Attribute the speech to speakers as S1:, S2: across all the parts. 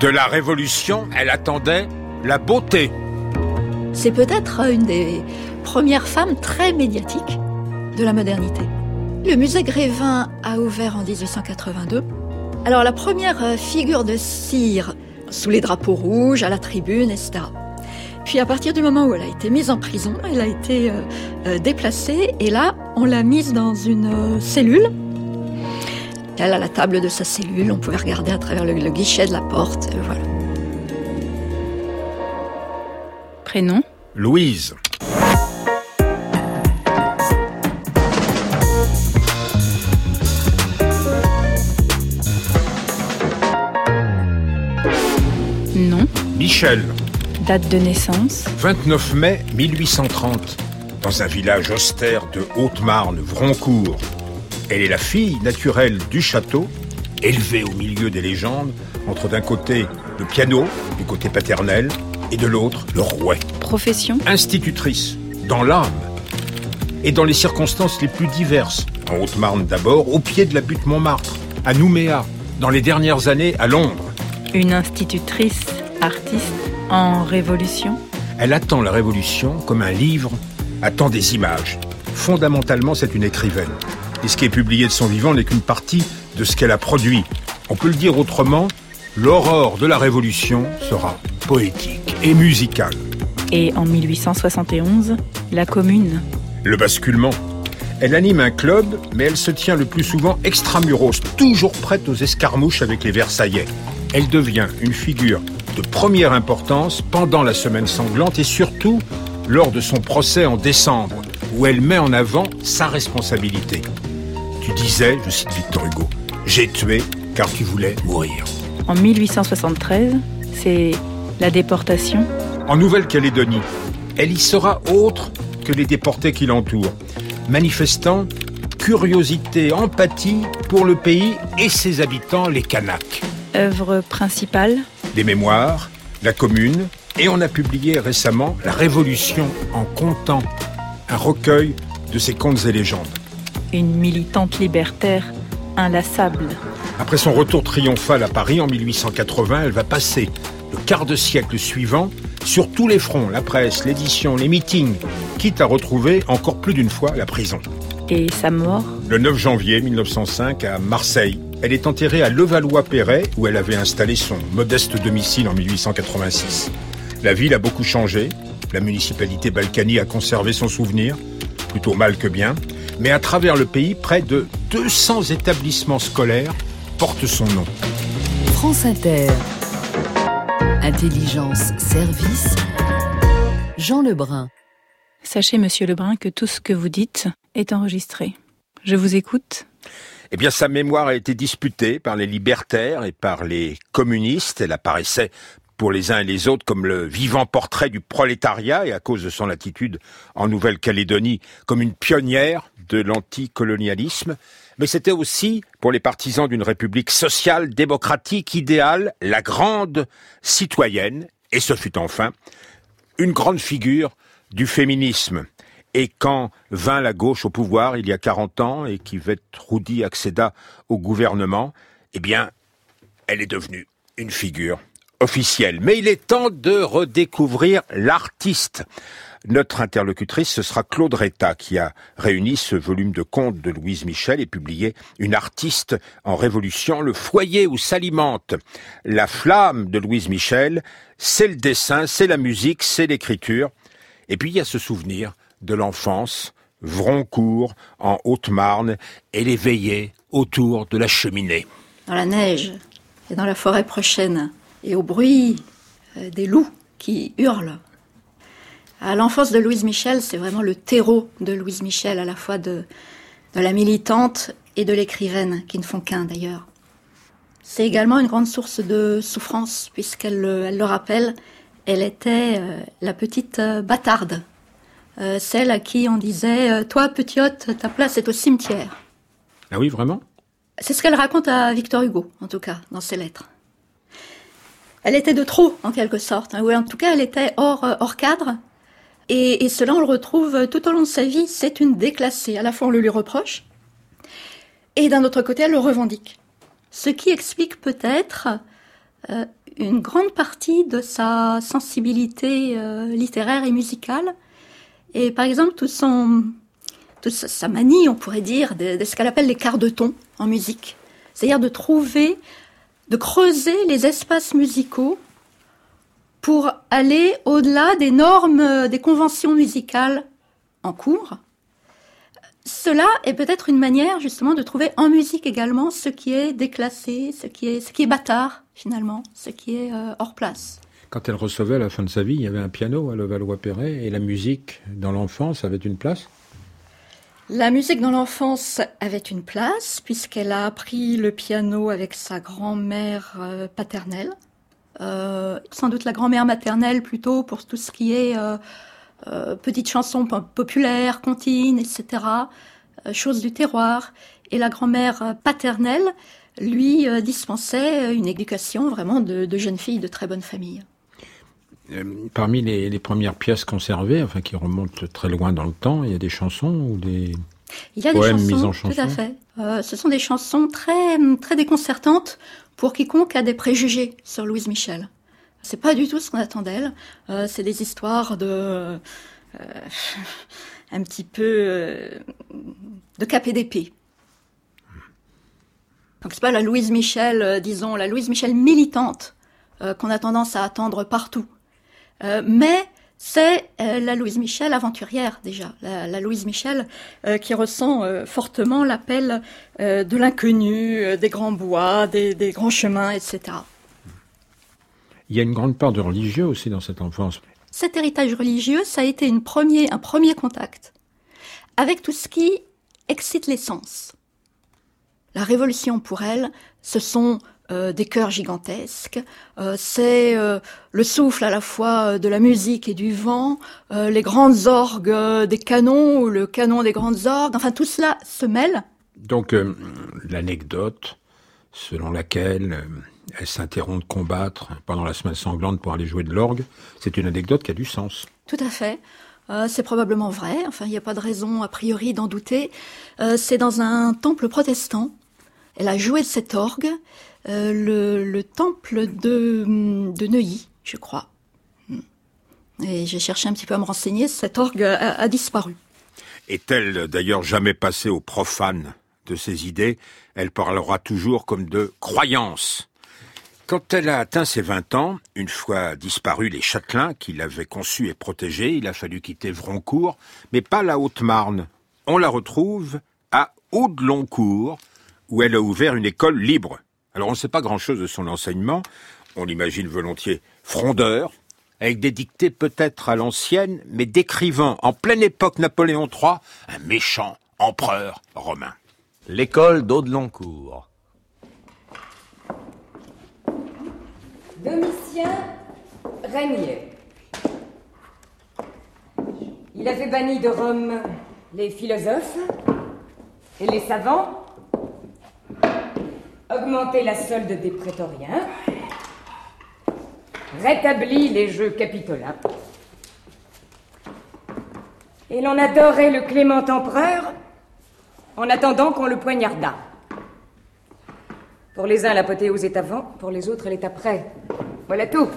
S1: de la Révolution, elle attendait la beauté.
S2: C'est peut-être une des premières femmes très médiatiques de la modernité. Le musée Grévin a ouvert en 1882. Alors la première euh, figure de cire sous les drapeaux rouges, à la tribune, etc. Puis à partir du moment où elle a été mise en prison, elle a été euh, euh, déplacée et là, on l'a mise dans une cellule à la table de sa cellule. On pouvait regarder à travers le, guichet de la porte. Euh, voilà. Prénom
S1: Louise.
S2: Nom
S1: Michel.
S2: Date de naissance
S1: 29 mai 1830, dans un village austère de Haute-Marne, Vroncourt, elle est la fille naturelle du château, élevée au milieu des légendes, entre d'un côté le piano, du côté paternel, et de l'autre le rouet.
S2: Profession
S1: Institutrice, dans l'âme et dans les circonstances les plus diverses. En Haute-Marne d'abord, au pied de la butte Montmartre, à Nouméa, dans les dernières années à Londres.
S2: Une institutrice, artiste, en révolution
S1: Elle attend la révolution comme un livre attend des images. Fondamentalement, c'est une écrivaine et ce qui est publié de son vivant n'est qu'une partie de ce qu'elle a produit. On peut le dire autrement, l'aurore de la Révolution sera poétique et musicale.
S2: Et en 1871, la Commune.
S1: Le basculement. Elle anime un club, mais elle se tient le plus souvent extramuros, toujours prête aux escarmouches avec les Versaillais. Elle devient une figure de première importance pendant la semaine sanglante et surtout lors de son procès en décembre, où elle met en avant sa responsabilité disait, je cite Victor Hugo, J'ai tué car tu voulais mourir.
S2: En 1873, c'est la déportation.
S1: En Nouvelle-Calédonie, elle y sera autre que les déportés qui l'entourent, manifestant curiosité, empathie pour le pays et ses habitants, les Kanaks.
S2: Œuvre principale
S1: Des mémoires, la commune, et on a publié récemment La Révolution en comptant, un recueil de ses contes et légendes
S2: une militante libertaire inlassable.
S1: Après son retour triomphal à Paris en 1880, elle va passer le quart de siècle suivant sur tous les fronts, la presse, l'édition, les meetings, quitte à retrouver encore plus d'une fois la prison.
S2: Et sa mort
S1: Le 9 janvier 1905 à Marseille. Elle est enterrée à Levallois-Perret où elle avait installé son modeste domicile en 1886. La ville a beaucoup changé. La municipalité Balkany a conservé son souvenir, plutôt mal que bien mais à travers le pays, près de 200 établissements scolaires portent son nom.
S3: France Inter. Intelligence, service. Jean Lebrun.
S2: Sachez, monsieur Lebrun, que tout ce que vous dites est enregistré. Je vous écoute.
S1: Eh bien, sa mémoire a été disputée par les libertaires et par les communistes. Elle apparaissait pour les uns et les autres comme le vivant portrait du prolétariat et à cause de son attitude en Nouvelle-Calédonie comme une pionnière de l'anticolonialisme, mais c'était aussi pour les partisans d'une république sociale, démocratique, idéale, la grande citoyenne, et ce fut enfin une grande figure du féminisme. Et quand vint la gauche au pouvoir il y a 40 ans et qu'Yvette Roudy accéda au gouvernement, eh bien, elle est devenue une figure officielle. Mais il est temps de redécouvrir l'artiste. Notre interlocutrice, ce sera Claude Reta, qui a réuni ce volume de contes de Louise Michel et publié Une artiste en révolution, le foyer où s'alimente la flamme de Louise Michel. C'est le dessin, c'est la musique, c'est l'écriture. Et puis il y a ce souvenir de l'enfance, Vroncourt, en Haute-Marne, et les veillées autour de la cheminée.
S2: Dans la neige et dans la forêt prochaine, et au bruit euh, des loups qui hurlent. À l'enfance de Louise Michel, c'est vraiment le terreau de Louise Michel, à la fois de, de la militante et de l'écrivaine, qui ne font qu'un d'ailleurs. C'est également une grande source de souffrance, puisqu'elle euh, elle le rappelle, elle était euh, la petite bâtarde, celle à qui on disait Toi, petitote, ta place est au cimetière.
S1: Ah oui, vraiment
S2: C'est ce qu'elle raconte à Victor Hugo, en tout cas, dans ses lettres elle était de trop, en quelque sorte, hein, ou en tout cas, elle était hors, euh, cadre. Et, cela, on le retrouve euh, tout au long de sa vie. C'est une déclassée. À la fois, on le lui reproche, et d'un autre côté, elle le revendique. Ce qui explique peut-être euh, une grande partie de sa sensibilité littéraire et musicale. Et par exemple, tout toute sa manie, on pourrait dire, de, de ce qu'elle appelle les quarts de ton en musique. C'est-à-dire de trouver de creuser les espaces musicaux pour aller au-delà des normes, euh, des conventions musicales en cours. Cela est peut-être une manière justement de trouver en musique également ce qui est déclassé, ce qui est, ce qui est bâtard finalement, ce qui est euh, hors place.
S1: Quand elle recevait à la fin de sa vie, il y avait un piano à Levallois-Perret et la musique dans l'enfance avait une place
S2: la musique dans l'enfance avait une place puisqu'elle a appris le piano avec sa grand-mère euh, paternelle, euh, sans doute la grand-mère maternelle plutôt pour tout ce qui est euh, petites chansons populaires, comptines, etc., choses du terroir. Et la grand-mère paternelle lui dispensait une éducation vraiment de, de jeune fille de très bonne famille.
S1: Euh, parmi les, premières pièces conservées, enfin qui remontent très loin dans le temps, il y a des chansons ou des il y a des chansons, mis en chanson.
S2: Tout à fait. Euh, ce sont des chansons très très déconcertantes pour quiconque a des préjugés sur Louise Michel. C'est pas du tout ce qu'on attend d'elle. Euh, c'est des histoires de un petit peu de cap et d'épée. Donc c'est pas la Louise Michel, disons la Louise Michel militante qu'on a tendance à attendre partout. Euh, mais c'est euh, la Louise Michel aventurière déjà, la, Louise Michel euh, qui ressent fortement l'appel de l'inconnu, des grands bois, des, grands chemins, etc.
S1: Il y a une grande part de religieux aussi dans cette enfance.
S2: Cet héritage religieux, ça a été une premier, un premier contact avec tout ce qui excite les sens. La révolution pour elle, ce sont euh, des chœurs gigantesques, euh, c'est euh, le souffle à la fois de la musique et du vent, les grandes orgues des canons ou le canon des grandes orgues, enfin tout cela se mêle.
S1: Donc l'anecdote selon laquelle elle s'interrompt de combattre pendant la semaine sanglante pour aller jouer de l'orgue, c'est une anecdote qui a du sens.
S2: Tout à fait. c'est probablement vrai, enfin il n'y a pas de raison a priori d'en douter. c'est dans un temple protestant. Elle a joué de cet orgue euh, le, temple de, Neuilly, je crois. Hmm. Et j'ai cherché un petit peu à me renseigner, cet orgue a, disparu.
S1: Est-elle d'ailleurs jamais passée aux profanes de ses idées Elle parlera toujours comme de croyance. Quand elle a atteint ses 20 ans, une fois disparus les châtelains qui l'avaient conçue et protégée, il a fallu quitter Vroncourt, mais pas la Haute-Marne. On la retrouve à Audeloncourt, où elle a ouvert une école libre. Alors on ne sait pas grand-chose de son enseignement, on l'imagine volontiers frondeur, avec des dictées peut-être à l'ancienne, mais décrivant en pleine époque Napoléon III un méchant empereur romain. L'école d'Audeloncourt.
S4: Domitien régnait. Il avait banni de Rome les philosophes et les savants Augmenter la solde des prétoriens, Rétablir les jeux capitolins. Et l'on adorait le Clément empereur en attendant qu'on le poignardât. Pour les uns, l'apothéose est avant, pour les autres, elle est après. Voilà tout.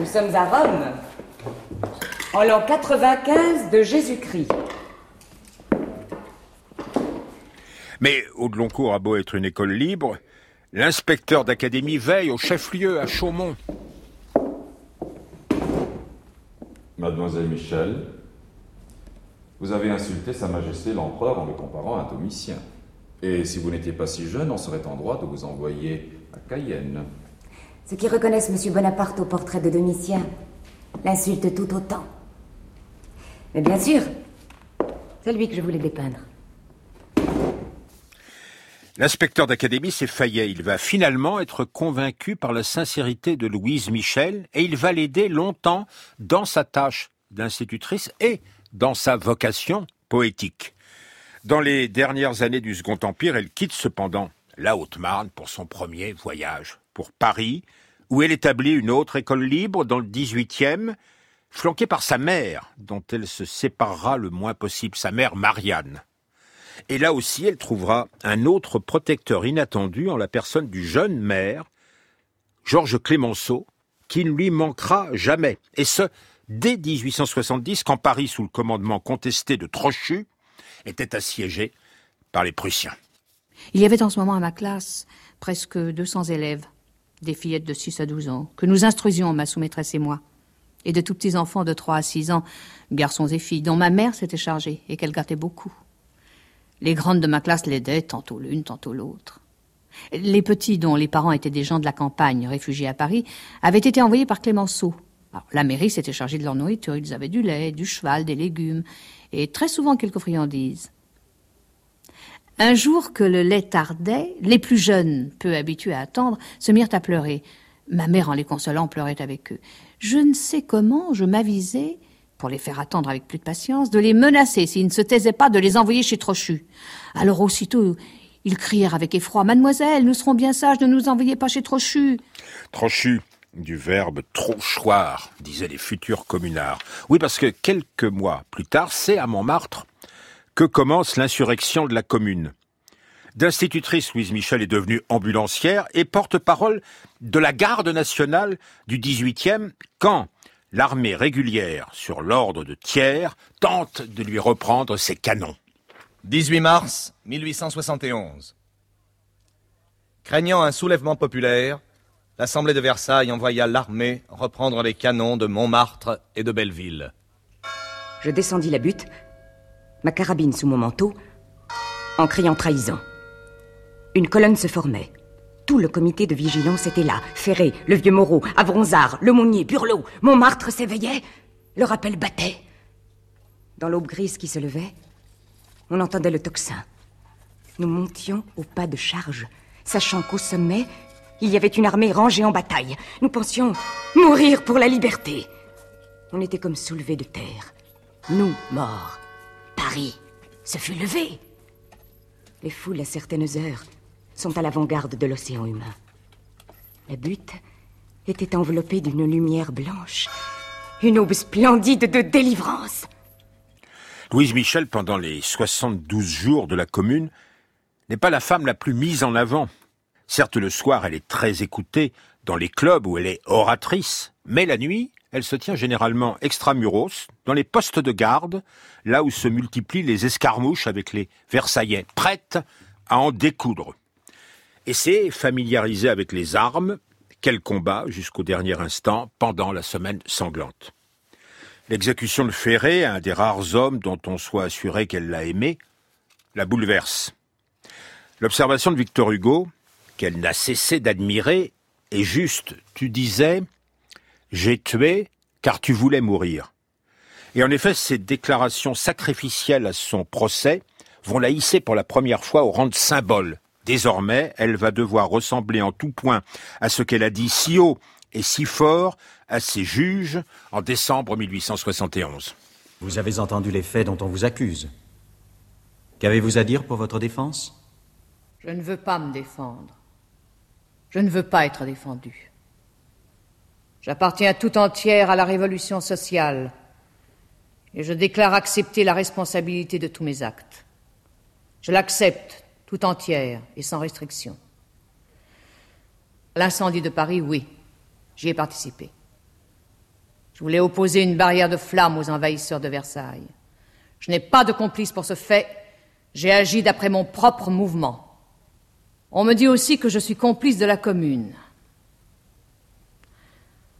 S4: Nous sommes à Rome, en l'an 95 de Jésus-Christ.
S1: Mais Audeloncourt a beau être une école libre, l'inspecteur d'académie veille au chef-lieu à Chaumont.
S5: Mademoiselle Michel, vous avez insulté Sa Majesté l'Empereur en le comparant à Domitien. Et si vous n'étiez pas si jeune, on serait en droit de vous envoyer à Cayenne.
S4: Ceux qui reconnaissent M. Bonaparte au portrait de Domitien l'insultent tout autant. Mais bien sûr, c'est lui que je voulais dépeindre.
S1: L'inspecteur d'académie, s'est failli, Il va finalement être convaincu par la sincérité de Louise Michel et il va l'aider longtemps dans sa tâche d'institutrice et dans sa vocation poétique. Dans les dernières années du Second Empire, elle quitte cependant la Haute-Marne pour son premier voyage, pour Paris, où elle établit une autre école libre dans le 18e, flanquée par sa mère, dont elle se séparera le moins possible, sa mère Marianne. Et là aussi, elle trouvera un autre protecteur inattendu en la personne du jeune maire, Georges Clémenceau, qui ne lui manquera jamais. Et ce, dès 1870, quand Paris, sous le commandement contesté de Trochu, était assiégé par les Prussiens.
S4: Il y avait en ce moment à ma classe presque 200 élèves, des fillettes de 6 à 12 ans, que nous instruisions, ma sous-maîtresse et moi, et de tout petits enfants de 3 à 6 ans, garçons et filles, dont ma mère s'était chargée et qu'elle gâtait beaucoup. Les grandes de ma classe l'aidaient, tantôt l'une, tantôt l'autre. Les petits, dont les parents étaient des gens de la campagne, réfugiés à Paris, avaient été envoyés par Clémenceau. la mairie s'était chargée de leur nourriture, ils avaient du lait, du cheval, des légumes, et très souvent quelques friandises. Un jour que le lait tardait, les plus jeunes, peu habitués à attendre, se mirent à pleurer. Ma mère, en les consolant, pleurait avec eux. Je ne sais comment, je m'avisais pour les faire attendre avec plus de patience, de les menacer s'ils ne se taisaient pas de les envoyer chez Trochu. Alors aussitôt, ils crièrent avec effroi Mademoiselle, nous serons bien sages, ne nous envoyer pas chez Trochu.
S1: Trochu, du verbe trochoir, disaient les futurs communards. Oui, parce que quelques mois plus tard, c'est à Montmartre que commence l'insurrection de la commune. D'institutrice, Louise Michel est devenue ambulancière et porte-parole de la garde nationale du 18e quand, l'armée régulière, sur l'ordre de Thiers, tente de lui reprendre ses canons.
S6: 18 mars 1871. Craignant un soulèvement populaire, l'Assemblée de Versailles envoya l'armée reprendre les canons de Montmartre et de Belleville.
S4: Je descendis la butte, ma carabine sous mon manteau, en criant trahison. Une colonne se formait. Tout le comité de vigilance était là. Ferré, le vieux Moreau, Avronzard, Le Monnier, Burlot, Montmartre s'éveillait. Le rappel battait. Dans l'aube grise qui se levait, on entendait le tocsin. Nous montions au pas de charge, sachant qu'au sommet, il y avait une armée rangée en bataille. Nous pensions mourir pour la liberté. On était comme soulevés de terre. Nous, morts. Paris se fut levé. Les foules, à certaines heures, sont à l'avant-garde de l'océan humain. La butte était enveloppée d'une lumière blanche, une aube splendide de délivrance.
S1: Louise Michel, pendant les 72 jours de la commune, n'est pas la femme la plus mise en avant. Certes, le soir, elle est très écoutée dans les clubs où elle est oratrice, mais la nuit, elle se tient généralement extramuros, dans les postes de garde, là où se multiplient les escarmouches avec les Versaillais, prêtes à en découdre et c'est familiarisé avec les armes qu'elle combat jusqu'au dernier instant pendant la semaine sanglante. L'exécution de Ferré, un des rares hommes dont on soit assuré qu'elle l'a aimé, la bouleverse. L'observation de Victor Hugo, qu'elle n'a cessé d'admirer, est juste. Tu disais J'ai tué car tu voulais mourir. Et en effet, ces déclarations sacrificielles à son procès vont la hisser pour la première fois au rang de symbole Désormais, elle va devoir ressembler en tout point à ce qu'elle a dit si haut et si fort à ses juges en décembre 1871.
S7: Vous avez entendu les faits dont on vous accuse. Qu'avez-vous à dire pour votre défense
S4: Je ne veux pas me défendre. Je ne veux pas être défendu. J'appartiens tout entière à la révolution sociale et je déclare accepter la responsabilité de tous mes actes. Je l'accepte tout entière et sans restriction. L'incendie de Paris, oui, j'y ai participé. Je voulais opposer une barrière de flammes aux envahisseurs de Versailles. Je n'ai pas de complice pour ce fait, j'ai agi d'après mon propre mouvement. On me dit aussi que je suis complice de la commune.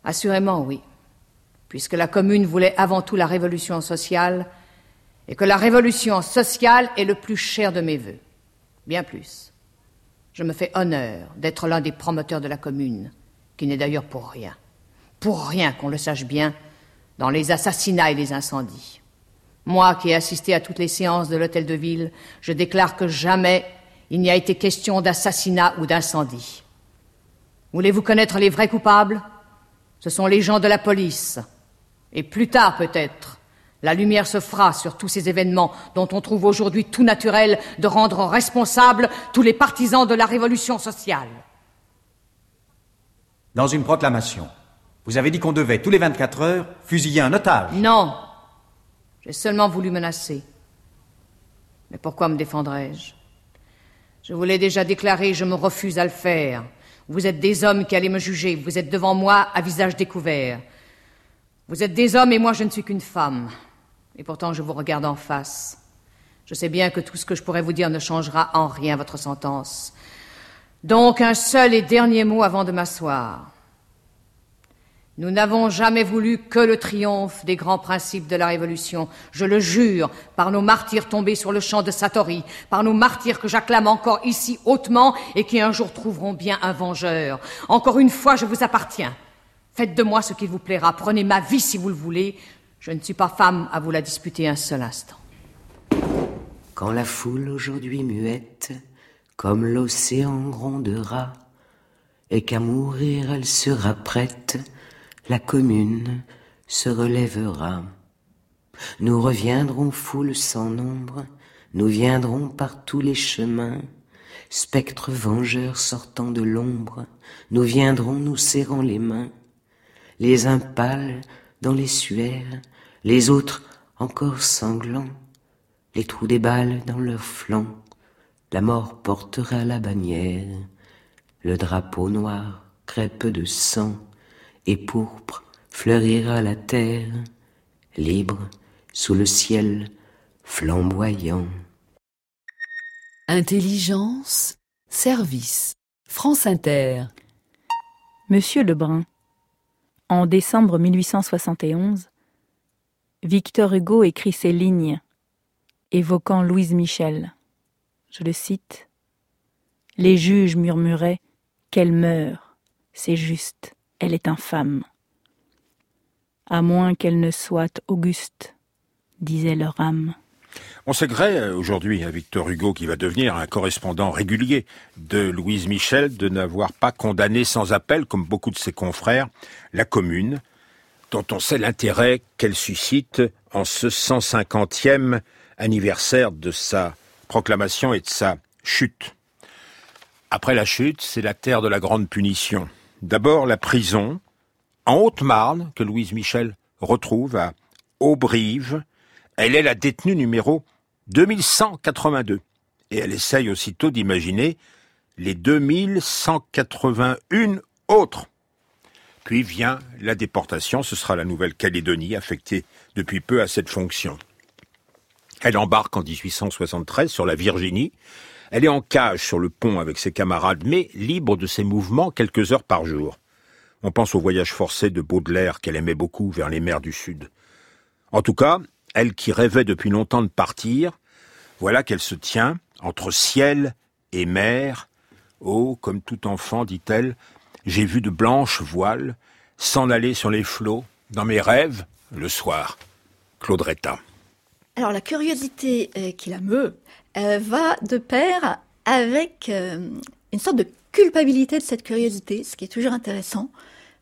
S4: Assurément, oui, puisque la commune voulait avant tout la révolution sociale et que la révolution sociale est le plus cher de mes vœux bien plus. Je me fais honneur d'être l'un des promoteurs de la commune, qui n'est d'ailleurs pour rien, pour rien qu'on le sache bien, dans les assassinats et les incendies. Moi qui ai assisté à toutes les séances de l'hôtel de ville, je déclare que jamais il n'y a été question d'assassinat ou d'incendie. Voulez-vous connaître les vrais coupables Ce sont les gens de la police, et plus tard peut-être la lumière se fera sur tous ces événements dont on trouve aujourd'hui tout naturel de rendre responsables tous les partisans de la révolution sociale.
S7: Dans une proclamation, vous avez dit qu'on devait, tous les 24 heures, fusiller un otage.
S4: Non. J'ai seulement voulu menacer. Mais pourquoi me défendrais-je Je vous l'ai déjà déclaré, je me refuse à le faire. Vous êtes des hommes qui allez me juger. Vous êtes devant moi à visage découvert. Vous êtes des hommes et moi je ne suis qu'une femme. Et pourtant, je vous regarde en face. Je sais bien que tout ce que je pourrais vous dire ne changera en rien votre sentence. Donc un seul et dernier mot avant de m'asseoir. Nous n'avons jamais voulu que le triomphe des grands principes de la Révolution. Je le jure, par nos martyrs tombés sur le champ de Satori, par nos martyrs que j'acclame encore ici hautement et qui un jour trouveront bien un vengeur. Encore une fois, je vous appartiens. Faites de moi ce qu'il vous plaira. Prenez ma vie si vous le voulez. Je ne suis pas femme à vous la disputer un seul instant.
S8: Quand la foule aujourd'hui muette, comme l'océan grondera, et qu'à mourir elle sera prête, la commune se relèvera. Nous reviendrons foule sans nombre, nous viendrons par tous les chemins, spectres vengeurs sortant de l'ombre, nous viendrons nous serrant les mains, les impales dans les suaires, les autres encore sanglants, les trous des balles dans leurs flancs, la mort portera la bannière, le drapeau noir, crêpe de sang et pourpre, fleurira la terre, libre sous le ciel flamboyant.
S3: Intelligence, service, France Inter.
S2: Monsieur Lebrun, en décembre 1871, Victor Hugo écrit ces lignes, évoquant Louise Michel. Je le cite. Les juges murmuraient Qu'elle meurt, c'est juste, elle est infâme. À moins qu'elle ne soit auguste, disait leur âme.
S1: On se aujourd'hui à Victor Hugo qui va devenir un correspondant régulier de Louise Michel de n'avoir pas condamné sans appel, comme beaucoup de ses confrères, la commune dont on sait l'intérêt qu'elle suscite en ce 150e anniversaire de sa proclamation et de sa chute. Après la chute, c'est la terre de la grande punition. D'abord la prison, en Haute-Marne, que Louise Michel retrouve à Aubrive. Elle est la détenue numéro 2182. Et elle essaye aussitôt d'imaginer les 2181 autres puis vient la déportation, ce sera la Nouvelle-Calédonie affectée depuis peu à cette fonction. Elle embarque en 1873 sur la Virginie. Elle est en cage sur le pont avec ses camarades, mais libre de ses mouvements quelques heures par jour. On pense au voyage forcé de Baudelaire qu'elle aimait beaucoup vers les mers du Sud. En tout cas, elle qui rêvait depuis longtemps de partir, voilà qu'elle se tient entre ciel et mer. Oh, comme tout enfant, dit-elle, j'ai vu de blanches voiles s'en aller sur les flots dans mes rêves le soir. Claude Retta.
S2: Alors la curiosité euh, qui la meut euh, va de pair avec euh, une sorte de culpabilité de cette curiosité, ce qui est toujours intéressant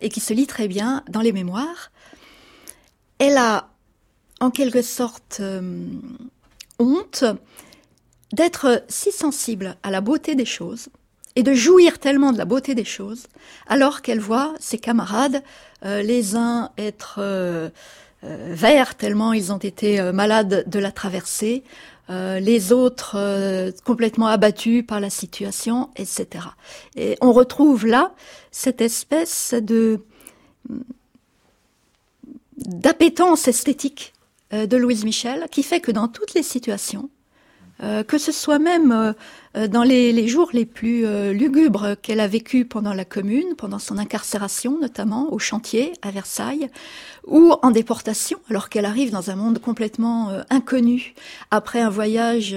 S2: et qui se lit très bien dans les mémoires. Elle a en quelque sorte honte d'être si sensible à la beauté des choses et de jouir tellement de la beauté des choses, alors qu'elle voit ses camarades, euh, les uns être euh, euh, verts tellement ils ont été malades de la traversée, les autres complètement abattus par la situation, etc. Et on retrouve là cette espèce de mm, d'appétence esthétique de Louise Michel, qui fait que dans toutes les situations, que ce soit même euh, dans les, jours les plus euh, lugubres qu'elle a vécu pendant la Commune, pendant son incarcération notamment, au chantier à Versailles, ou en déportation, alors qu'elle arrive dans un monde complètement euh, inconnu, après un voyage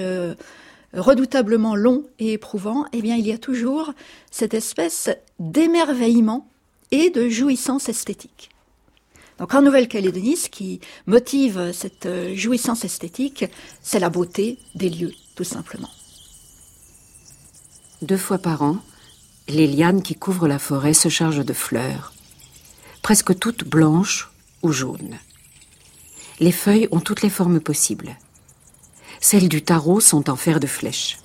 S2: redoutablement long et éprouvant, eh bien il y a toujours cette espèce d'émerveillement et de jouissance esthétique. Donc en Nouvelle-Calédonie, ce qui motive cette jouissance esthétique, c'est la beauté des lieux, tout simplement.
S9: Deux fois par an, les lianes qui couvrent la forêt se chargent de fleurs, presque toutes blanches ou jaunes. Les feuilles ont toutes les formes possibles. Celles du tarot sont en fer de flèche,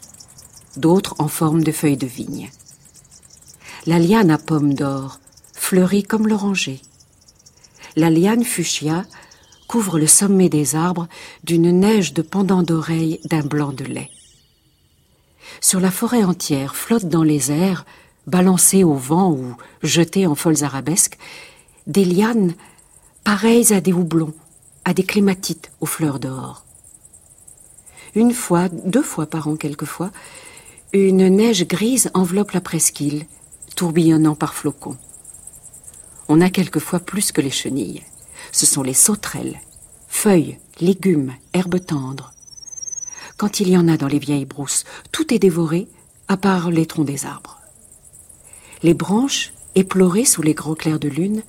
S9: d'autres en forme de feuilles de vigne. La liane à pomme d'or fleurit comme l'oranger. La liane fuchsia couvre le sommet des arbres d'une neige de pendant d'oreilles d'un blanc de lait sur la forêt entière, flottent dans les airs, balancées au vent ou jetées en folles arabesques, des lianes pareilles à des houblons, à des clématites aux fleurs d'or. Une fois, deux fois par an quelquefois, une neige grise enveloppe la presqu'île, tourbillonnant par flocons. On a quelquefois plus que les chenilles. Ce sont les sauterelles, feuilles, légumes, herbes tendres, quand il y en a dans les vieilles brousses. Tout est dévoré, à part les troncs des arbres. Les branches, éplorées sous les grands clairs de lune,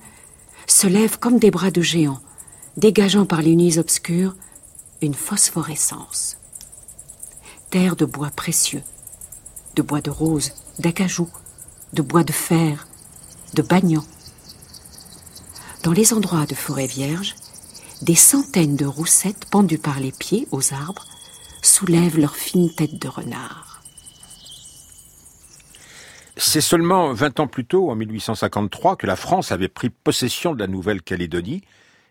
S9: se lèvent comme des bras de géants, dégageant par les nuits obscures une phosphorescence. Terre de bois précieux, de bois de rose, d'acajou, de bois de fer, de bagnon. Dans les endroits de forêt vierge, des centaines de roussettes pendues par les pieds aux arbres soulèvent leur fines tête de renard.
S1: C'est seulement 20 ans plus tôt, en 1853, que la France avait pris possession de la Nouvelle-Calédonie,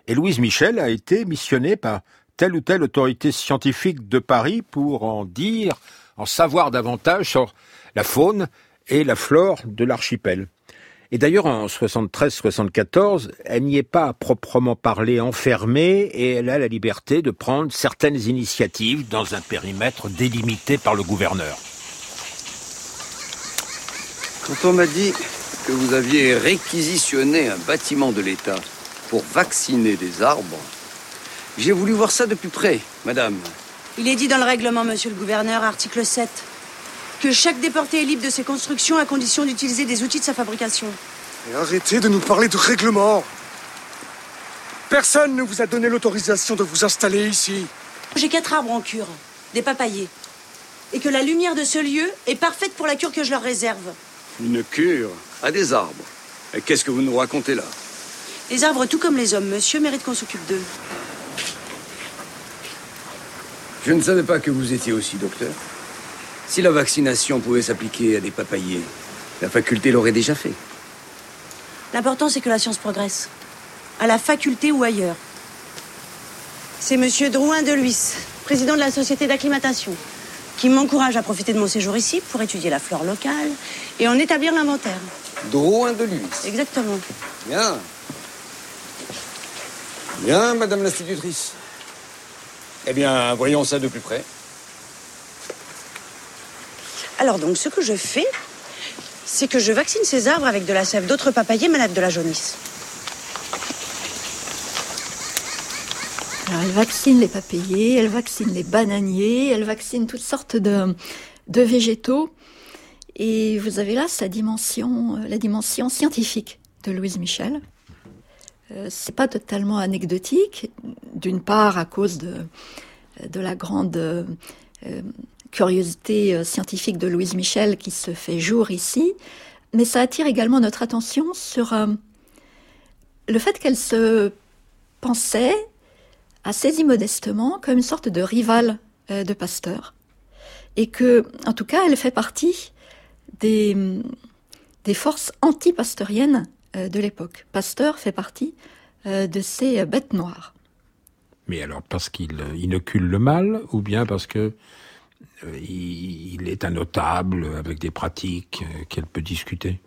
S1: et Louise Michel a été missionnée par telle ou telle autorité scientifique de Paris pour en dire, en savoir davantage sur la faune et la flore de l'archipel. Et d'ailleurs, en 73-74, elle n'y est pas à proprement parler enfermée et elle a la liberté de prendre certaines initiatives dans un périmètre délimité par le gouverneur.
S10: Quand on m'a dit que vous aviez réquisitionné un bâtiment de l'État pour vacciner des arbres, j'ai voulu voir ça de plus près, madame.
S11: Il est dit dans le règlement, monsieur le gouverneur, article 7 que chaque déporté est libre de ses constructions à condition d'utiliser des outils de sa fabrication.
S10: Et arrêtez de nous parler de règlement. Personne ne vous a donné l'autorisation de vous installer ici.
S11: J'ai quatre arbres en cure, des papayers. Et que la lumière de ce lieu est parfaite pour la cure que je leur réserve.
S10: Une cure à des arbres. Et qu'est-ce que vous nous racontez là
S11: Les arbres, tout comme les hommes, monsieur, mérite qu'on s'occupe d'eux.
S10: Je ne savais pas que vous étiez aussi docteur. Si la vaccination pouvait s'appliquer à des papayers, la faculté l'aurait déjà fait.
S11: L'important, c'est que la science progresse. À la faculté ou ailleurs. C'est Monsieur Drouin de Luis, président de la Société d'acclimatation, qui m'encourage à profiter de mon séjour ici pour étudier la flore locale et en établir l'inventaire.
S10: Drouin de Luis
S11: Exactement.
S10: Bien. Bien, Madame l'institutrice. Eh bien, voyons ça de plus près.
S11: Alors donc, ce que je fais, c'est que je vaccine ces arbres avec de la sève d'autres papayers malades de la jaunisse.
S2: Alors, elle vaccine les papayers, elle vaccine les bananiers, elle vaccine toutes sortes de, végétaux. Et vous avez là sa dimension, euh, la dimension scientifique de Louise Michel. Ce euh, c'est pas totalement anecdotique, d'une part à cause de, de la grande euh, curiosité euh, scientifique de Louise Michel qui se fait jour ici, mais ça attire également notre attention sur euh, le fait qu'elle se pensait assez immodestement comme une sorte de rivale euh, de Pasteur, et que, en tout cas, elle fait partie des, forces anti-pasteuriennes de l'époque. Pasteur fait partie de ces bêtes noires.
S1: Mais alors parce qu'il inocule le mal, ou bien parce que euh, il est un notable avec des pratiques euh, qu'elle peut discuter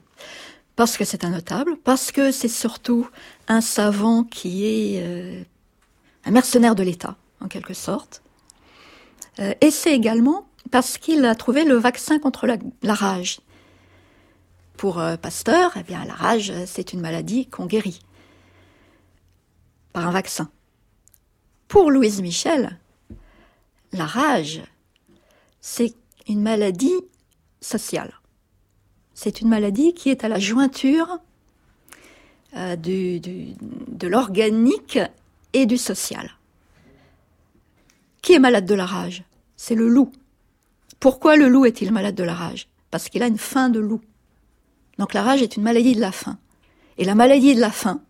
S2: Parce que c'est un notable, parce que c'est surtout un savant qui est euh, un mercenaire de l'État, en quelque sorte. et c'est également parce qu'il a trouvé le vaccin contre la, rage. Pour Pasteur, eh bien, la rage, c'est une maladie qu'on guérit par un vaccin. Pour Louise Michel, la rage, c'est une maladie sociale. C'est une maladie qui est à la jointure euh, de l'organique et du social. Qui est malade de la rage C'est le loup. Pourquoi le loup est-il malade de la rage Parce qu'il a une faim de loup. Donc la rage est une maladie de la faim. Et la maladie de la faim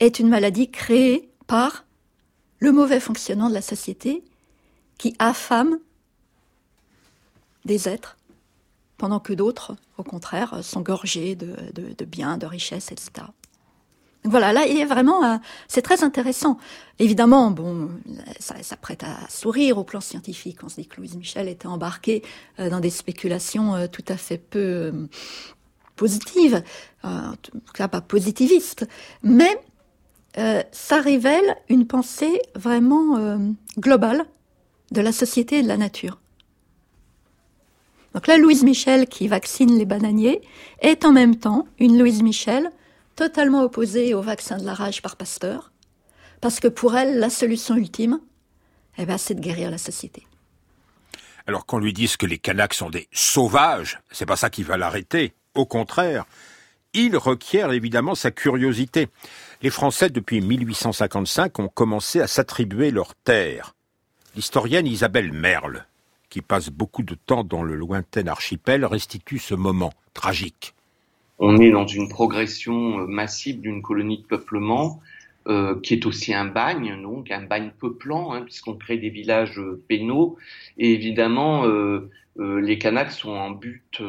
S2: est une maladie créée par le mauvais fonctionnement de la société qui affament des êtres, pendant que d'autres, au contraire, sont gorgés de, biens, de richesses, etc. Donc voilà, là, il est vraiment, euh, c'est très intéressant. Évidemment, bon, ça, prête à sourire au plan scientifique. On se dit que Louise Michel était embarquée euh, dans des spéculations euh, tout à fait peu positives, en tout cas pas positivistes, mais ça révèle une pensée vraiment globale de la société et de la nature. Donc la Louise Michel qui vaccine les bananiers est en même temps une Louise Michel totalement opposée au vaccin de la rage par Pasteur, parce que pour elle, la solution ultime, eh ben, c'est de guérir la société.
S1: Alors qu'on lui dise que les Kanaks sont des sauvages, c'est pas ça qui va l'arrêter. Au contraire, il requiert évidemment sa curiosité. Les Français, depuis 1855, ont commencé à s'attribuer leurs terres. L'historienne Isabelle Merle, qui passe beaucoup de temps dans le lointain archipel, restitue ce moment tragique.
S12: On est dans une progression euh, massive d'une colonie de peuplement euh, qui est aussi un bagne, donc un bagne peuplant, hein, puisqu'on crée des villages euh, pénaux. Et évidemment, les Kanaks sont en but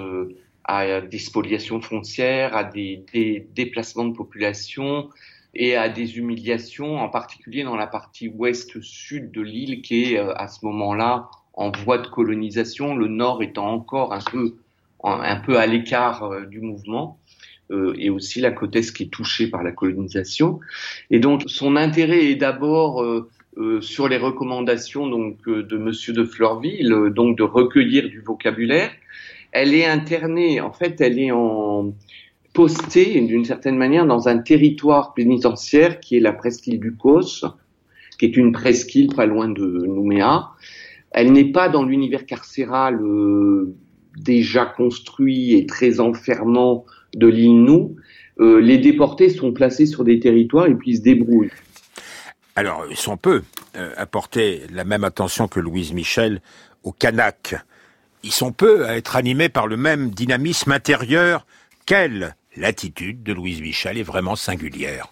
S12: à des spoliations frontières, à des déplacements de population, et à des humiliations, en particulier dans la partie ouest-sud de l'île qui est euh, à ce moment-là en voie de colonisation, le nord étant encore un peu, un peu à l'écart euh, du mouvement. Euh, et aussi la côte est qui est touchée par la colonisation. Et donc son intérêt est d'abord euh, euh sur les recommandations donc de Monsieur de Fleurville, donc de recueillir du vocabulaire. Elle est internée, en fait, elle est en posté d'une certaine manière dans un territoire pénitentiaire qui est la presqu'île du Cos, qui est une presqu'île pas loin de Nouméa. Elle n'est pas dans l'univers carcéral euh, déjà construit et très enfermant de l'île Nou. Euh, les déportés sont placés sur des territoires et puis se débrouillent.
S1: Alors, ils sont peu euh, à porter la même attention que Louise Michel au Kanak. Ils sont peu à être animés par le même dynamisme intérieur qu'elle, l'attitude de Louise Michel est vraiment singulière.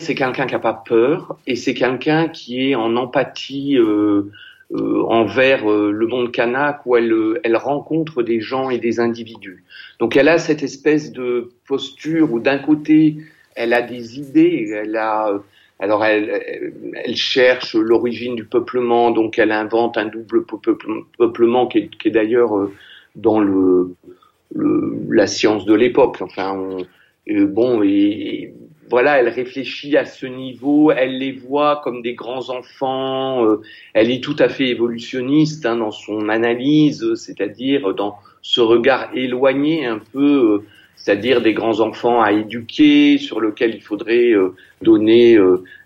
S12: C'est quelqu'un qui n'a pas peur et c'est quelqu'un qui est en empathie euh, euh, envers euh, le monde kanak où elle, rencontre des gens et des individus. Donc elle a cette espèce de posture où d'un côté elle a des idées, elle a alors elle, cherche l'origine du peuplement, donc elle invente un double peuplement qui est d'ailleurs dans le la science de l'époque. Enfin, euh, bon, et, voilà, elle réfléchit à ce niveau, elle les voit comme des grands enfants, euh, elle est tout à fait évolutionniste hein, dans son analyse, c'est-à-dire dans ce regard éloigné un peu, euh, c'est-à-dire des grands enfants à éduquer, sur lequel il faudrait donner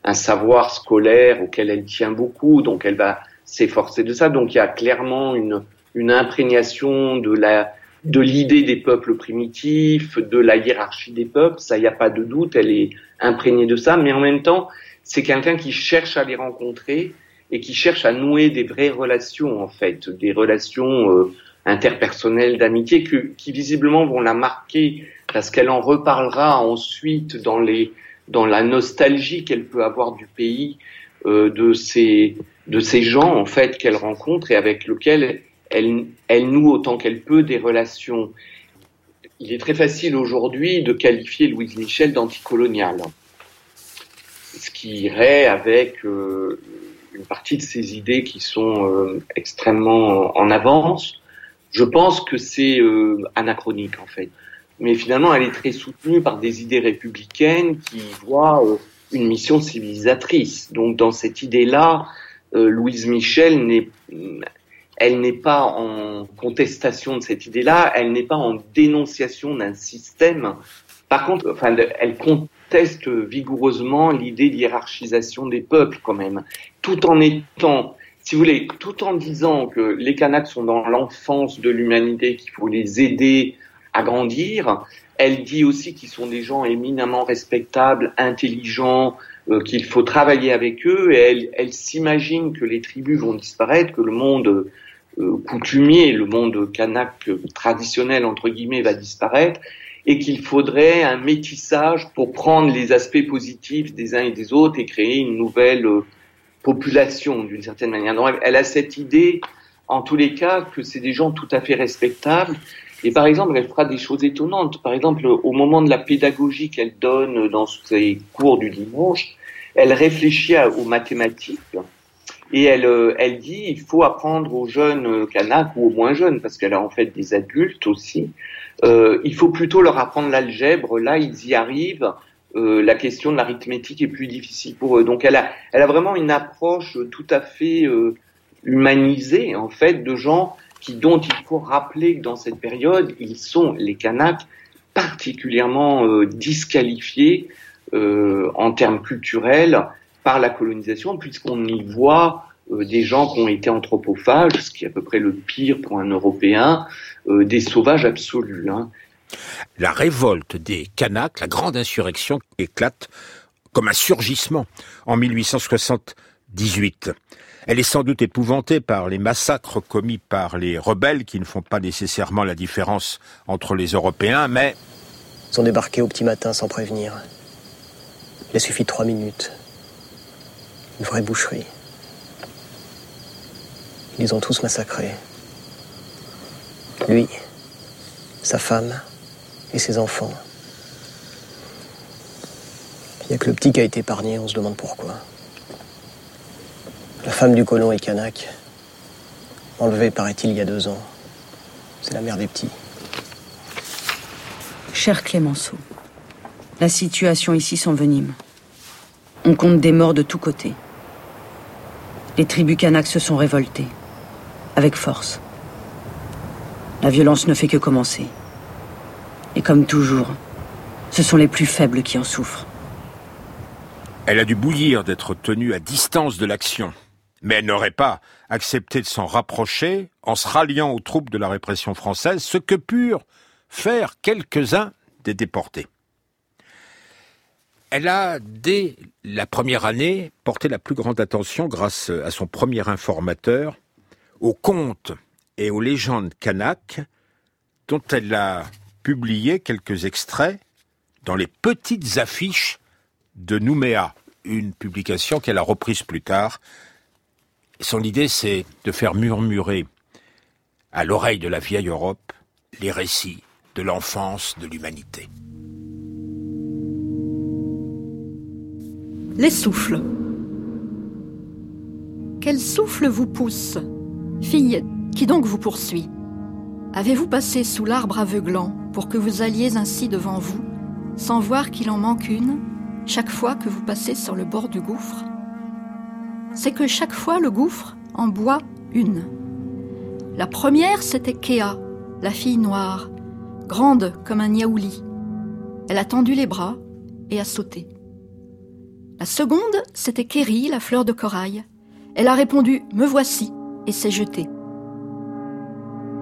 S12: un savoir scolaire auquel elle tient beaucoup, donc elle va s'efforcer de ça. Donc il y a clairement une, une imprégnation de la de l'idée des peuples primitifs, de la hiérarchie des peuples, ça n'y a pas de doute, elle est imprégnée de ça, mais en même temps, c'est quelqu'un qui cherche à les rencontrer et qui cherche à nouer des vraies relations en fait, des relations euh, interpersonnelles d'amitié que, qui visiblement vont la marquer parce qu'elle en reparlera ensuite dans les dans la nostalgie qu'elle peut avoir du pays euh, de ces de ces gens en fait qu'elle rencontre et avec lequel elle, noue autant qu'elle peut des relations. Il est très facile aujourd'hui de qualifier Louise Michel d'anticoloniale, ce qui irait avec euh, une partie de ses idées qui sont euh, extrêmement en avance. Je pense que c'est euh, anachronique en fait. Mais finalement, elle est très soutenue par des idées républicaines qui voient une mission civilisatrice. Donc dans cette idée-là, Louise Michel n'est elle n'est pas en contestation de cette idée-là, elle n'est pas en dénonciation d'un système. Par contre, enfin, elle conteste vigoureusement l'idée d'hierarchisation des peuples quand même, tout en étant, si vous voulez, tout en disant que les Kanaks sont dans l'enfance de l'humanité, qu'il faut les aider à grandir. Elle dit aussi qu'ils sont des gens éminemment respectables, intelligents, euh, qu'il faut travailler avec eux et elle, elle s'imagine que les tribus vont disparaître, que le monde euh, coutumier, le monde kanak euh, traditionnel entre guillemets va disparaître et qu'il faudrait un métissage pour prendre les aspects positifs des uns et des autres et créer une nouvelle euh, population d'une certaine manière. Donc, elle a cette idée, en tous les cas, que c'est des gens tout à fait respectables. Et par exemple, elle fera des choses étonnantes. Par exemple, au moment de la pédagogie qu'elle donne dans ses cours du dimanche, elle réfléchit aux mathématiques et elle, euh, elle dit, il faut apprendre aux jeunes kanaks, euh, ou aux moins jeunes, parce qu'elle a en fait des adultes aussi, euh, il faut plutôt leur apprendre l'algèbre, là ils y arrivent, euh, la question de l'arithmétique est plus difficile pour eux. Donc elle a, elle a vraiment une approche euh, tout à fait euh, humanisée, en fait, de gens qui, dont il faut rappeler que dans cette période, ils sont, les Kanaks, particulièrement disqualifiés en termes culturels, par la colonisation, puisqu'on y voit euh, des gens qui ont été anthropophages, ce qui est à peu près le pire pour un Européen, euh, des sauvages absolus. Hein.
S1: La révolte des Kanaks, la grande insurrection, éclate comme un surgissement en 1878. Elle est sans doute épouvantée par les massacres commis par les rebelles qui ne font pas nécessairement la différence entre les Européens, mais...
S13: Ils sont débarqués au petit matin sans prévenir. Il suffit trois minutes une vraie boucherie. Ils ont tous massacré. Lui, sa femme et ses enfants. Il n'y a que le petit qui a été épargné, on se demande pourquoi. La femme du colon est Kanak, enlevée, paraît-il, il y a deux ans. C'est la mère des petits.
S14: Cher Clémenceau, la situation ici s'envenime. On compte des morts de tous côtés les tribus kanak se sont révoltées, avec force. La violence ne fait que commencer. Et comme toujours, ce sont les plus faibles qui en souffrent.
S1: Elle a dû bouillir d'être tenue à distance de l'action, mais elle n'aurait pas accepté de s'en rapprocher en se ralliant aux troupes de la répression française, ce que purent faire quelques-uns des déportés. Elle a, dès la première année, porté la plus grande attention, grâce à son premier informateur, aux contes et aux légendes kanak, dont elle a publié quelques extraits dans les petites affiches de Nouméa, une publication qu'elle a reprise plus tard. Son idée, c'est de faire murmurer à l'oreille de la vieille Europe les récits de l'enfance de l'humanité.
S2: Les souffles. Quel souffle vous pousse Fille, qui donc vous poursuit Avez-vous passé sous l'arbre aveuglant pour que vous alliez ainsi devant vous, sans voir qu'il en manque une, chaque fois que vous passez sur le bord du gouffre C'est que chaque fois le gouffre en boit une. La première, c'était Kéa, la fille noire, grande comme un niaouli. Elle a tendu les bras et a sauté. La seconde, c'était Kerry, la fleur de corail. Elle a répondu Me voici et s'est jetée.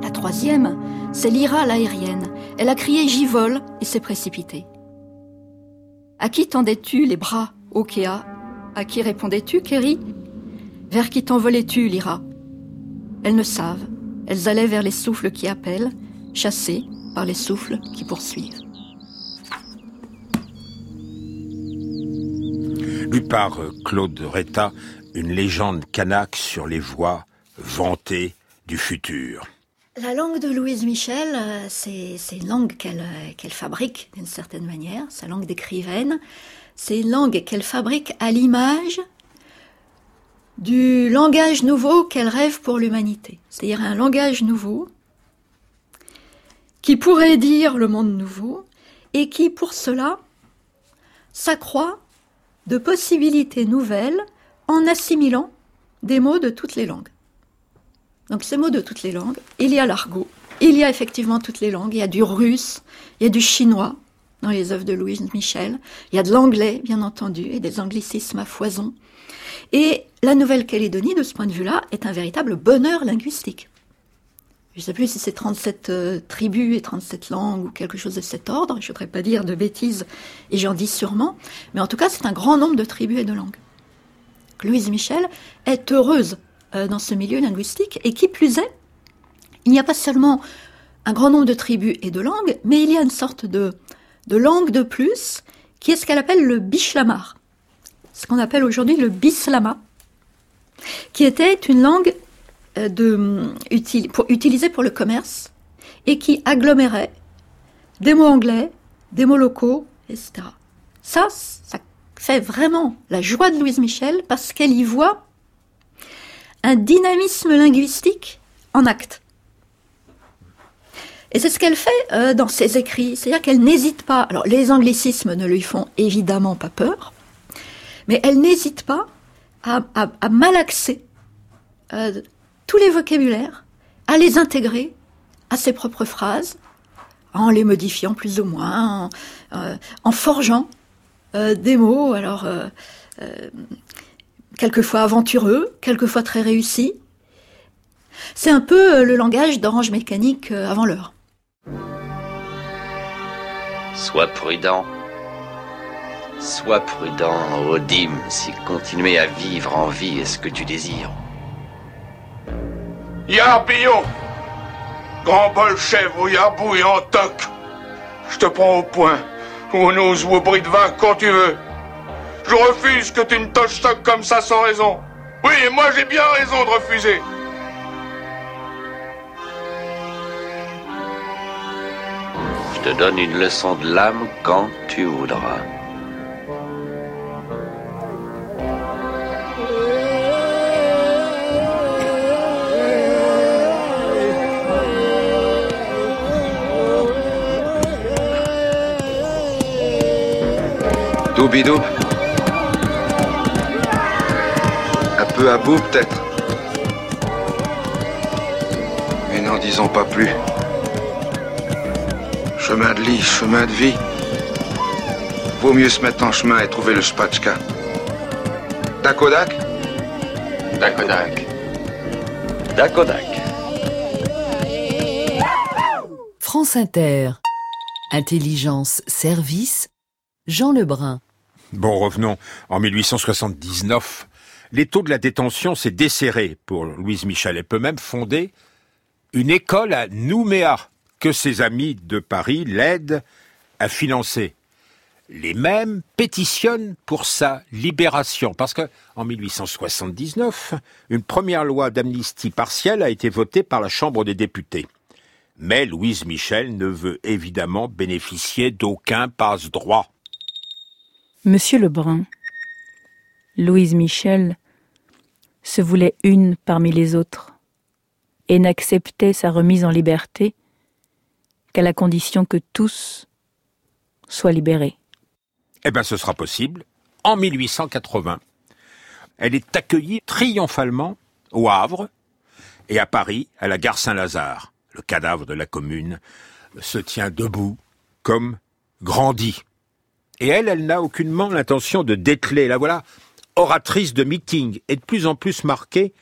S2: La troisième, c'est Lyra l'aérienne. Elle a crié J'y vole et s'est précipitée. À qui tendais-tu les bras, Okea À qui répondais-tu, Kerry Vers qui t'envolais-tu, Lyra Elles ne savent. Elles allaient vers les souffles qui appellent, chassées par les souffles qui poursuivent.
S1: lu par euh, Claude Reta, une légende canaque sur les voies vantées du futur.
S2: La langue de Louise Michel, euh, c'est une langue euh, qu'elle fabrique d'une certaine manière, sa langue d'écrivaine. C'est une langue qu'elle fabrique à l'image du langage nouveau qu'elle rêve pour l'humanité. C'est-à-dire un langage nouveau qui pourrait dire le monde nouveau et qui, pour cela, s'accroît de possibilités nouvelles en assimilant des mots de toutes les langues. Donc ces mots de toutes les langues, il y a l'argot, il y a effectivement toutes les langues, il y a du russe, il y a du chinois dans les œuvres de Louise Michel, il y a de l'anglais bien entendu et des anglicismes à foison. Et la Nouvelle-Calédonie, de ce point de vue-là, est un véritable bonheur linguistique je ne sais plus si c'est 37 euh, tribus et 37 langues ou quelque chose de cet ordre, je ne voudrais pas dire de bêtises, et j'en dis sûrement, mais en tout cas c'est un grand nombre de tribus et de langues. Louise Michel est heureuse euh, dans ce milieu linguistique, et qui plus est, il n'y a pas seulement un grand nombre de tribus et de langues, mais il y a une sorte de, de langue de plus qui est ce qu'elle appelle le bishlamar, ce qu'on appelle aujourd'hui le bislama, qui était une langue euh, de, hum, pour, utiliser pour le commerce et qui aggloméraient des mots anglais, des mots locaux, etc. Ça, ça fait vraiment la joie de Louise Michel parce qu'elle y voit un dynamisme linguistique en acte. Et c'est ce qu'elle fait euh, dans ses écrits, c'est-à-dire qu'elle n'hésite pas, alors les anglicismes ne lui font évidemment pas peur, mais elle n'hésite pas à, malaxer euh, tous les vocabulaires, à les intégrer à ses propres phrases, en les modifiant plus ou moins, en, euh, forgeant euh, des mots, alors euh, quelquefois aventureux, quelquefois très réussis. C'est un peu le langage d'Orange Mécanique avant l'heure.
S15: Sois prudent. Sois prudent, Odim, si continuer à vivre en vie est ce que tu désires.
S16: Yarbillon, Grand bol chèvre yabou et en toc Je te prends au point, ou nous ou au bruit de vin, quand tu veux. Je refuse que tu me touches toc comme ça sans raison. Oui, et moi j'ai bien raison de refuser.
S15: Je te donne une leçon de l'âme quand tu voudras.
S16: Doubidou Un peu à bout peut-être. Mais n'en disons pas plus. Chemin de lit, chemin de vie. Vaut mieux se mettre en chemin et trouver le Spatchka. Dakodak
S15: Dakodak. Dakodak.
S3: France Inter. Intelligence, service. Jean Lebrun.
S1: Bon, revenons en 1879. Les taux de la détention s'est desserré pour Louise Michel. Elle peut même fonder une école à Nouméa que ses amis de Paris l'aident à financer. Les mêmes pétitionnent pour sa libération parce que en 1879, une première loi d'amnistie partielle a été votée par la Chambre des députés. Mais Louise Michel ne veut évidemment bénéficier d'aucun passe-droit.
S2: Monsieur Lebrun, Louise Michel, se voulait une parmi les autres et n'acceptait sa remise en liberté qu'à la condition que tous soient libérés.
S1: Eh bien, ce sera possible en 1880. Elle est accueillie triomphalement au Havre et à Paris, à la gare Saint-Lazare. Le cadavre de la commune se tient debout comme grandi. Et elle, elle n'a aucunement l'intention de dételer. La voilà oratrice de meeting et de plus en plus marquée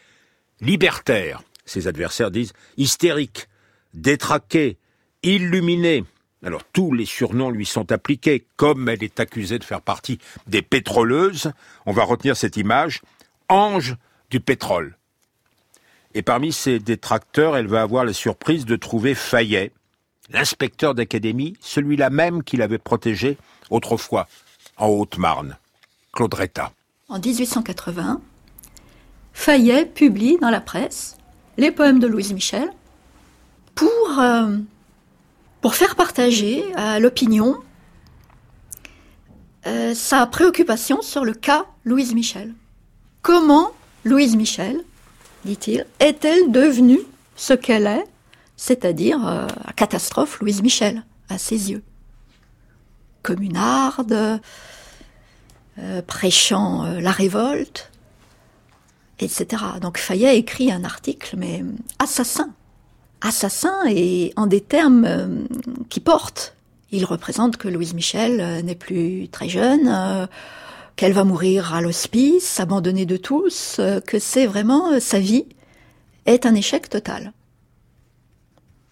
S1: libertaire. Ses adversaires disent hystérique, détraquée, illuminée. Alors tous les surnoms lui sont appliqués, comme elle est accusée de faire partie des pétroleuses, on va retenir cette image, ange du pétrole. Et parmi ses détracteurs, elle va avoir la surprise de trouver Fayet, l'inspecteur d'académie, celui-là même qui l'avait protégé autrefois en Haute-Marne, Claude Retta.
S2: En 1880, Fayet publie dans la presse les poèmes de Louise Michel pour, euh, pour faire partager à l'opinion euh, sa préoccupation sur le cas Louise Michel. Comment Louise Michel, dit-il, est-elle devenue ce qu'elle est c'est-à-dire euh, catastrophe Louise Michel, à ses yeux. Communarde, euh, prêchant euh, la révolte, etc. Donc Fayet écrit un article, mais assassin. Assassin et en des termes qui portent. Il représente que Louise Michel n'est plus très jeune, qu'elle va mourir à l'hospice, abandonnée de tous, que c'est vraiment sa vie est un échec total.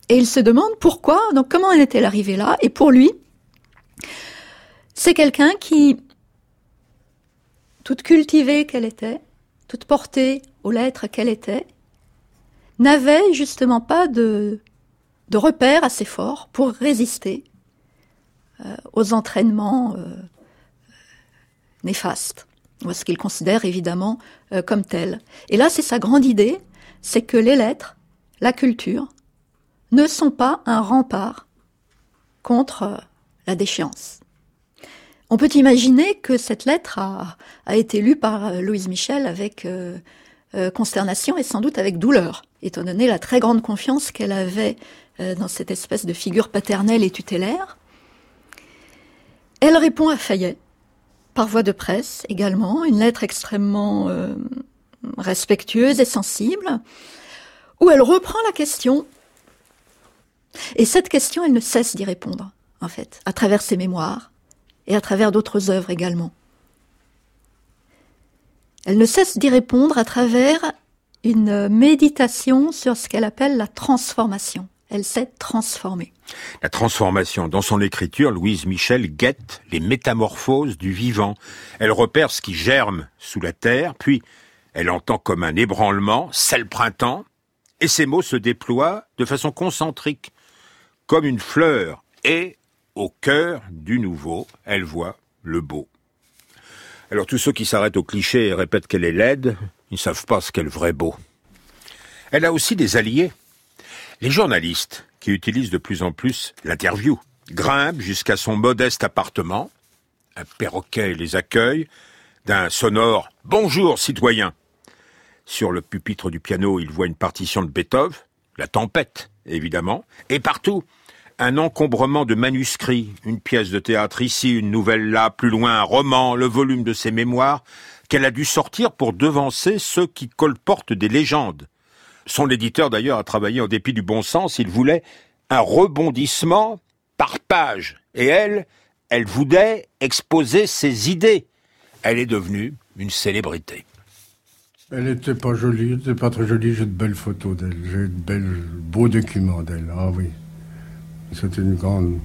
S2: Et il se demande pourquoi, donc comment elle est-elle arrivée là Et pour lui, c'est quelqu'un qui, toute cultivée qu'elle était, toute portée aux lettres qu'elle était, n'avait justement pas de, de repères assez forts pour résister euh, aux entraînements euh, néfastes, ou à ce qu'il considère évidemment euh, comme tel. Et là, c'est sa grande idée, c'est que les lettres, la culture, ne sont pas un rempart contre euh, la déchéance. On peut imaginer que cette lettre a, été lue par euh, Louise Michel avec euh, consternation et sans doute avec douleur, étant donné la très grande confiance qu'elle avait dans cette espèce de figure paternelle et tutélaire. Elle répond à Fayet, par voie de presse également, une lettre extrêmement respectueuse et sensible, où elle reprend la question et cette question, elle ne cesse d'y répondre, en fait, à travers ses mémoires et à travers d'autres œuvres également. Elle ne cesse d'y répondre à travers une méditation sur ce qu'elle appelle la transformation. Elle s'est transformée.
S1: La transformation. Dans son écriture, Louise Michel guette les métamorphoses du vivant. Elle repère ce qui germe sous la terre, puis elle entend comme un ébranlement, c'est le printemps, et ses mots se déploient de façon concentrique comme une fleur et au cœur du nouveau, elle voit le beau. Alors tous ceux qui s'arrêtent au cliché et répètent qu'elle est laide, ils ne savent pas ce qu'est le vrai beau. Elle a aussi des alliés. Les journalistes, qui utilisent de plus en plus l'interview, grimpent jusqu'à son modeste appartement, un perroquet les accueille, d'un sonore Bonjour citoyen. Sur le pupitre du piano, il voit une partition de Beethoven, la tempête, évidemment, et partout, un encombrement de manuscrits, une pièce de théâtre ici, une nouvelle là, plus loin un roman, le volume de ses mémoires, qu'elle a dû sortir pour devancer ceux qui colportent des légendes. Son éditeur d'ailleurs a travaillé en dépit du bon sens, il voulait un rebondissement par page, et elle, elle voulait exposer ses idées. Elle est devenue une célébrité.
S17: Elle n'était pas jolie, elle n'était pas très jolie. J'ai de belles photos d'elle, j'ai de beaux documents d'elle. Ah oui, c'était une grande,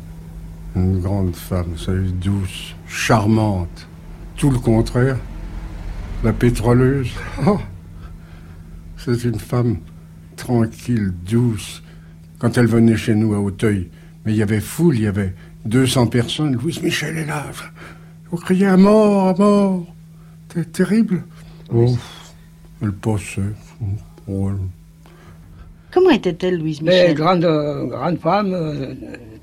S17: une grande femme, savez, douce, charmante. Tout le contraire, la pétroleuse. Oh. C'est une femme tranquille, douce. Quand elle venait chez nous à Auteuil, mais il y avait foule, il y avait 200 personnes. Louise Michel est là. On criait à mort, à mort. C'était terrible. Oh. Elle passait euh,
S2: Comment était-elle, Louise Michel grande,
S18: grande femme, euh,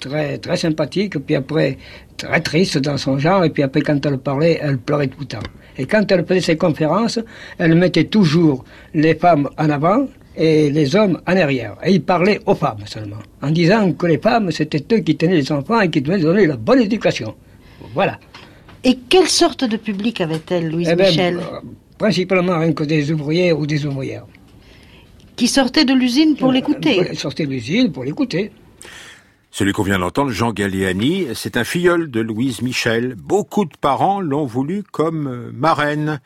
S18: très, très sympathique, puis après très triste dans son genre, et puis après quand elle parlait, elle pleurait tout le temps. Et quand elle faisait ses conférences, elle mettait toujours les femmes en avant et les hommes en arrière. Et il parlait aux femmes seulement, en disant que les femmes, c'était eux qui tenaient les enfants et qui devaient donner la bonne éducation. Voilà.
S2: Et quelle sorte de public avait-elle, Louise eh ben, Michel euh,
S18: principalement que des ouvrières ou des ouvrières.
S2: Qui sortaient de l'usine pour
S18: euh,
S2: l'écouter
S18: sortaient de l'usine pour l'écouter.
S1: Celui qu'on vient d'entendre, Jean Galliani, c'est un filleul de Louise Michel. Beaucoup de parents l'ont voulu comme euh, marraine.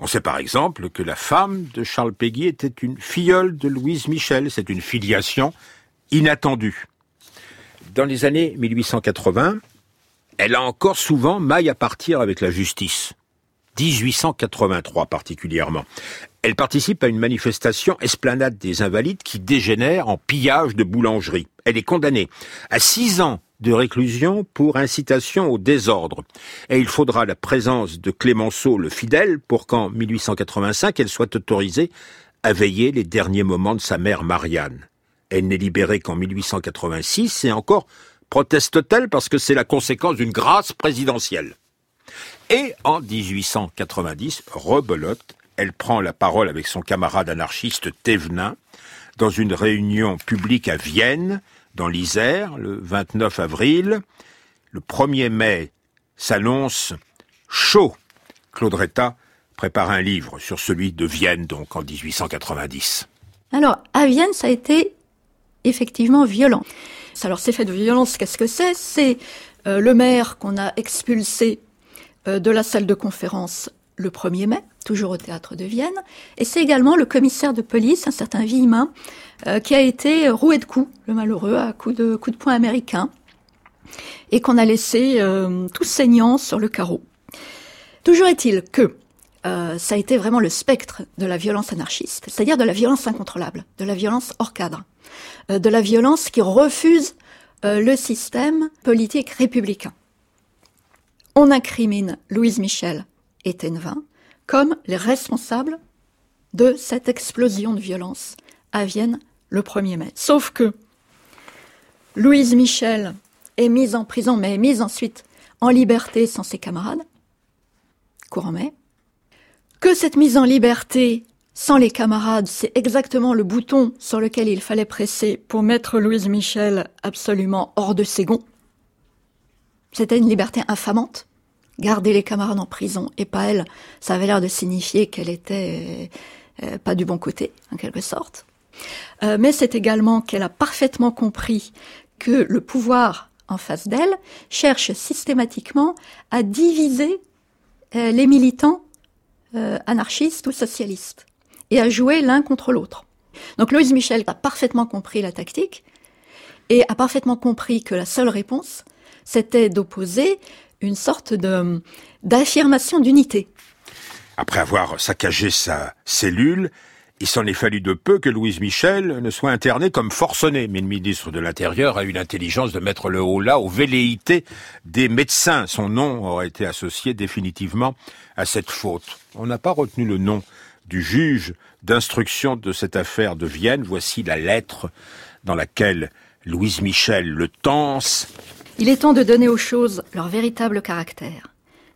S1: On sait par exemple que la femme de Charles Peggy était une filleule de Louise Michel. C'est une filiation inattendue. Dans les années 1880, elle a encore souvent maille à partir avec la justice. 1883 particulièrement. Elle participe à une manifestation esplanade des Invalides qui dégénère en pillage de boulangerie. Elle est condamnée à six ans de réclusion pour incitation au désordre. Et il faudra la présence de Clémenceau le fidèle pour qu'en 1885 elle soit autorisée à veiller les derniers moments de sa mère Marianne. Elle n'est libérée qu'en 1886 et encore proteste-t-elle parce que c'est la conséquence d'une grâce présidentielle. Et en 1890, rebelote, elle prend la parole avec son camarade anarchiste Thévenin dans une réunion publique à Vienne, dans l'Isère, le 29 avril. Le 1er mai s'annonce chaud. Claude prépare un livre sur celui de Vienne, donc en 1890.
S2: Alors, à Vienne, ça a été effectivement violent. Alors, ces faits de violence, qu'est-ce que c'est C'est euh, le maire qu'on a expulsé euh, de la salle de conférence le 1er mai, toujours au théâtre de Vienne. Et c'est également le commissaire de police, un certain Villemin, euh, qui a été roué de coups, le malheureux, à coups de, coup de poing américain, et qu'on a laissé euh, tout saignant sur le carreau. Toujours est-il que ça a été vraiment le spectre de la violence anarchiste, c'est-à-dire de la violence incontrôlable, de la violence hors cadre, de la violence qui refuse le système politique républicain on incrimine Louise Michel et Tenvin comme les responsables de cette explosion de violence à Vienne le 1er mai. Sauf que Louise Michel est mise en prison, mais est mise ensuite en liberté sans ses camarades, courant mai. Que cette mise en liberté sans les camarades, c'est exactement le bouton sur lequel il fallait presser pour mettre Louise Michel absolument hors de ses gonds. C'était une liberté infamante. Garder les camarades en prison et pas elle, ça avait l'air de signifier qu'elle était euh, euh, pas du bon côté, en quelque sorte. Euh, mais c'est également qu'elle a parfaitement compris que le pouvoir en face d'elle cherche systématiquement à diviser les militants anarchistes ou socialistes et à jouer l'un contre l'autre. Donc Louise Michel a parfaitement compris la tactique et a parfaitement compris que la seule réponse, c'était d'opposer une sorte de, d'affirmation d'unité.
S1: Après avoir saccagé sa cellule, il s'en est fallu de peu que Louise Michel ne soit internée comme forcenée, mais le ministre de l'Intérieur a eu l'intelligence de mettre le haut là aux velléités des médecins. Son nom aurait été associé définitivement à cette faute. On n'a pas retenu le nom du juge d'instruction de cette affaire de Vienne. Voici la lettre dans laquelle Louise Michel le tense
S2: il est temps de donner aux choses leur véritable caractère,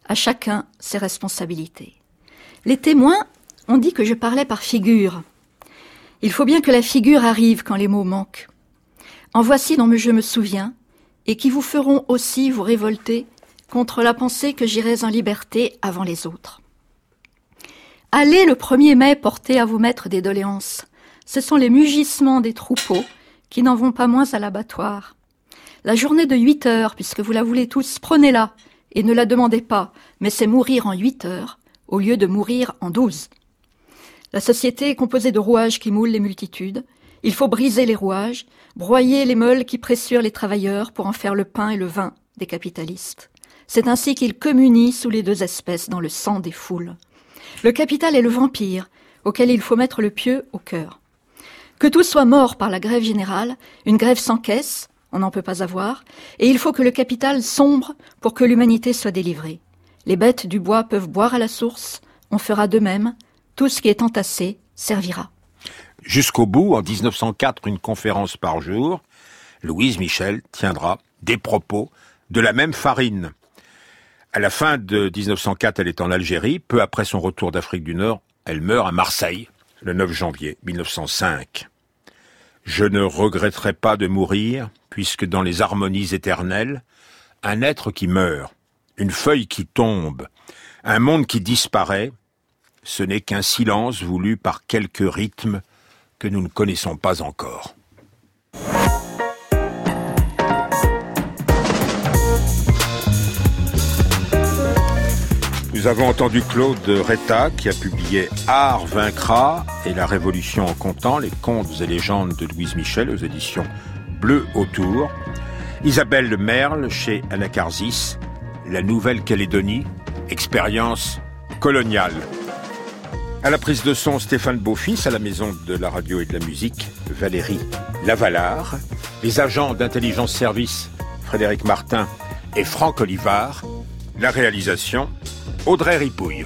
S2: à chacun ses responsabilités. Les témoins ont dit que je parlais par figure. Il faut bien que la figure arrive quand les mots manquent. En voici dont je me souviens, et qui vous feront aussi vous révolter contre la pensée que j'irais en liberté avant les autres. Allez le 1er mai porter à vos maîtres des doléances. Ce sont les mugissements des troupeaux qui n'en vont pas moins à l'abattoir. La journée de huit heures, puisque vous la voulez tous, prenez-la et ne la demandez pas, mais c'est mourir en huit heures au lieu de mourir en douze. La société est composée de rouages qui moulent les multitudes. Il faut briser les rouages, broyer les meules qui pressurent les travailleurs pour en faire le pain et le vin des capitalistes. C'est ainsi qu'ils communient sous les deux espèces dans le sang des foules. Le capital est le vampire auquel il faut mettre le pieu au cœur. Que tout soit mort par la grève générale, une grève sans caisse, on n'en peut pas avoir, et il faut que le capital sombre pour que l'humanité soit délivrée. Les bêtes du bois peuvent boire à la source, on fera de même, tout ce qui est entassé servira.
S1: Jusqu'au bout, en 1904, une conférence par jour, Louise Michel tiendra des propos de la même farine. À la fin de 1904, elle est en Algérie. Peu après son retour d'Afrique du Nord, elle meurt à Marseille, le 9 janvier 1905. Je ne regretterai pas de mourir, puisque dans les harmonies éternelles, un être qui meurt, une feuille qui tombe, un monde qui disparaît, ce n'est qu'un silence voulu par quelques rythmes que nous ne connaissons pas encore. Nous avons entendu Claude Retta qui a publié Art vaincra et la Révolution en comptant, les contes et légendes de Louise Michel aux éditions Bleu autour, Isabelle Merle chez Anacarsis, La Nouvelle-Calédonie, expérience coloniale. À la prise de son, Stéphane Beaufils, à la Maison de la Radio et de la Musique, Valérie Lavalard, les agents d'intelligence service, Frédéric Martin et Franck Olivard, la réalisation, Audrey Ripouille.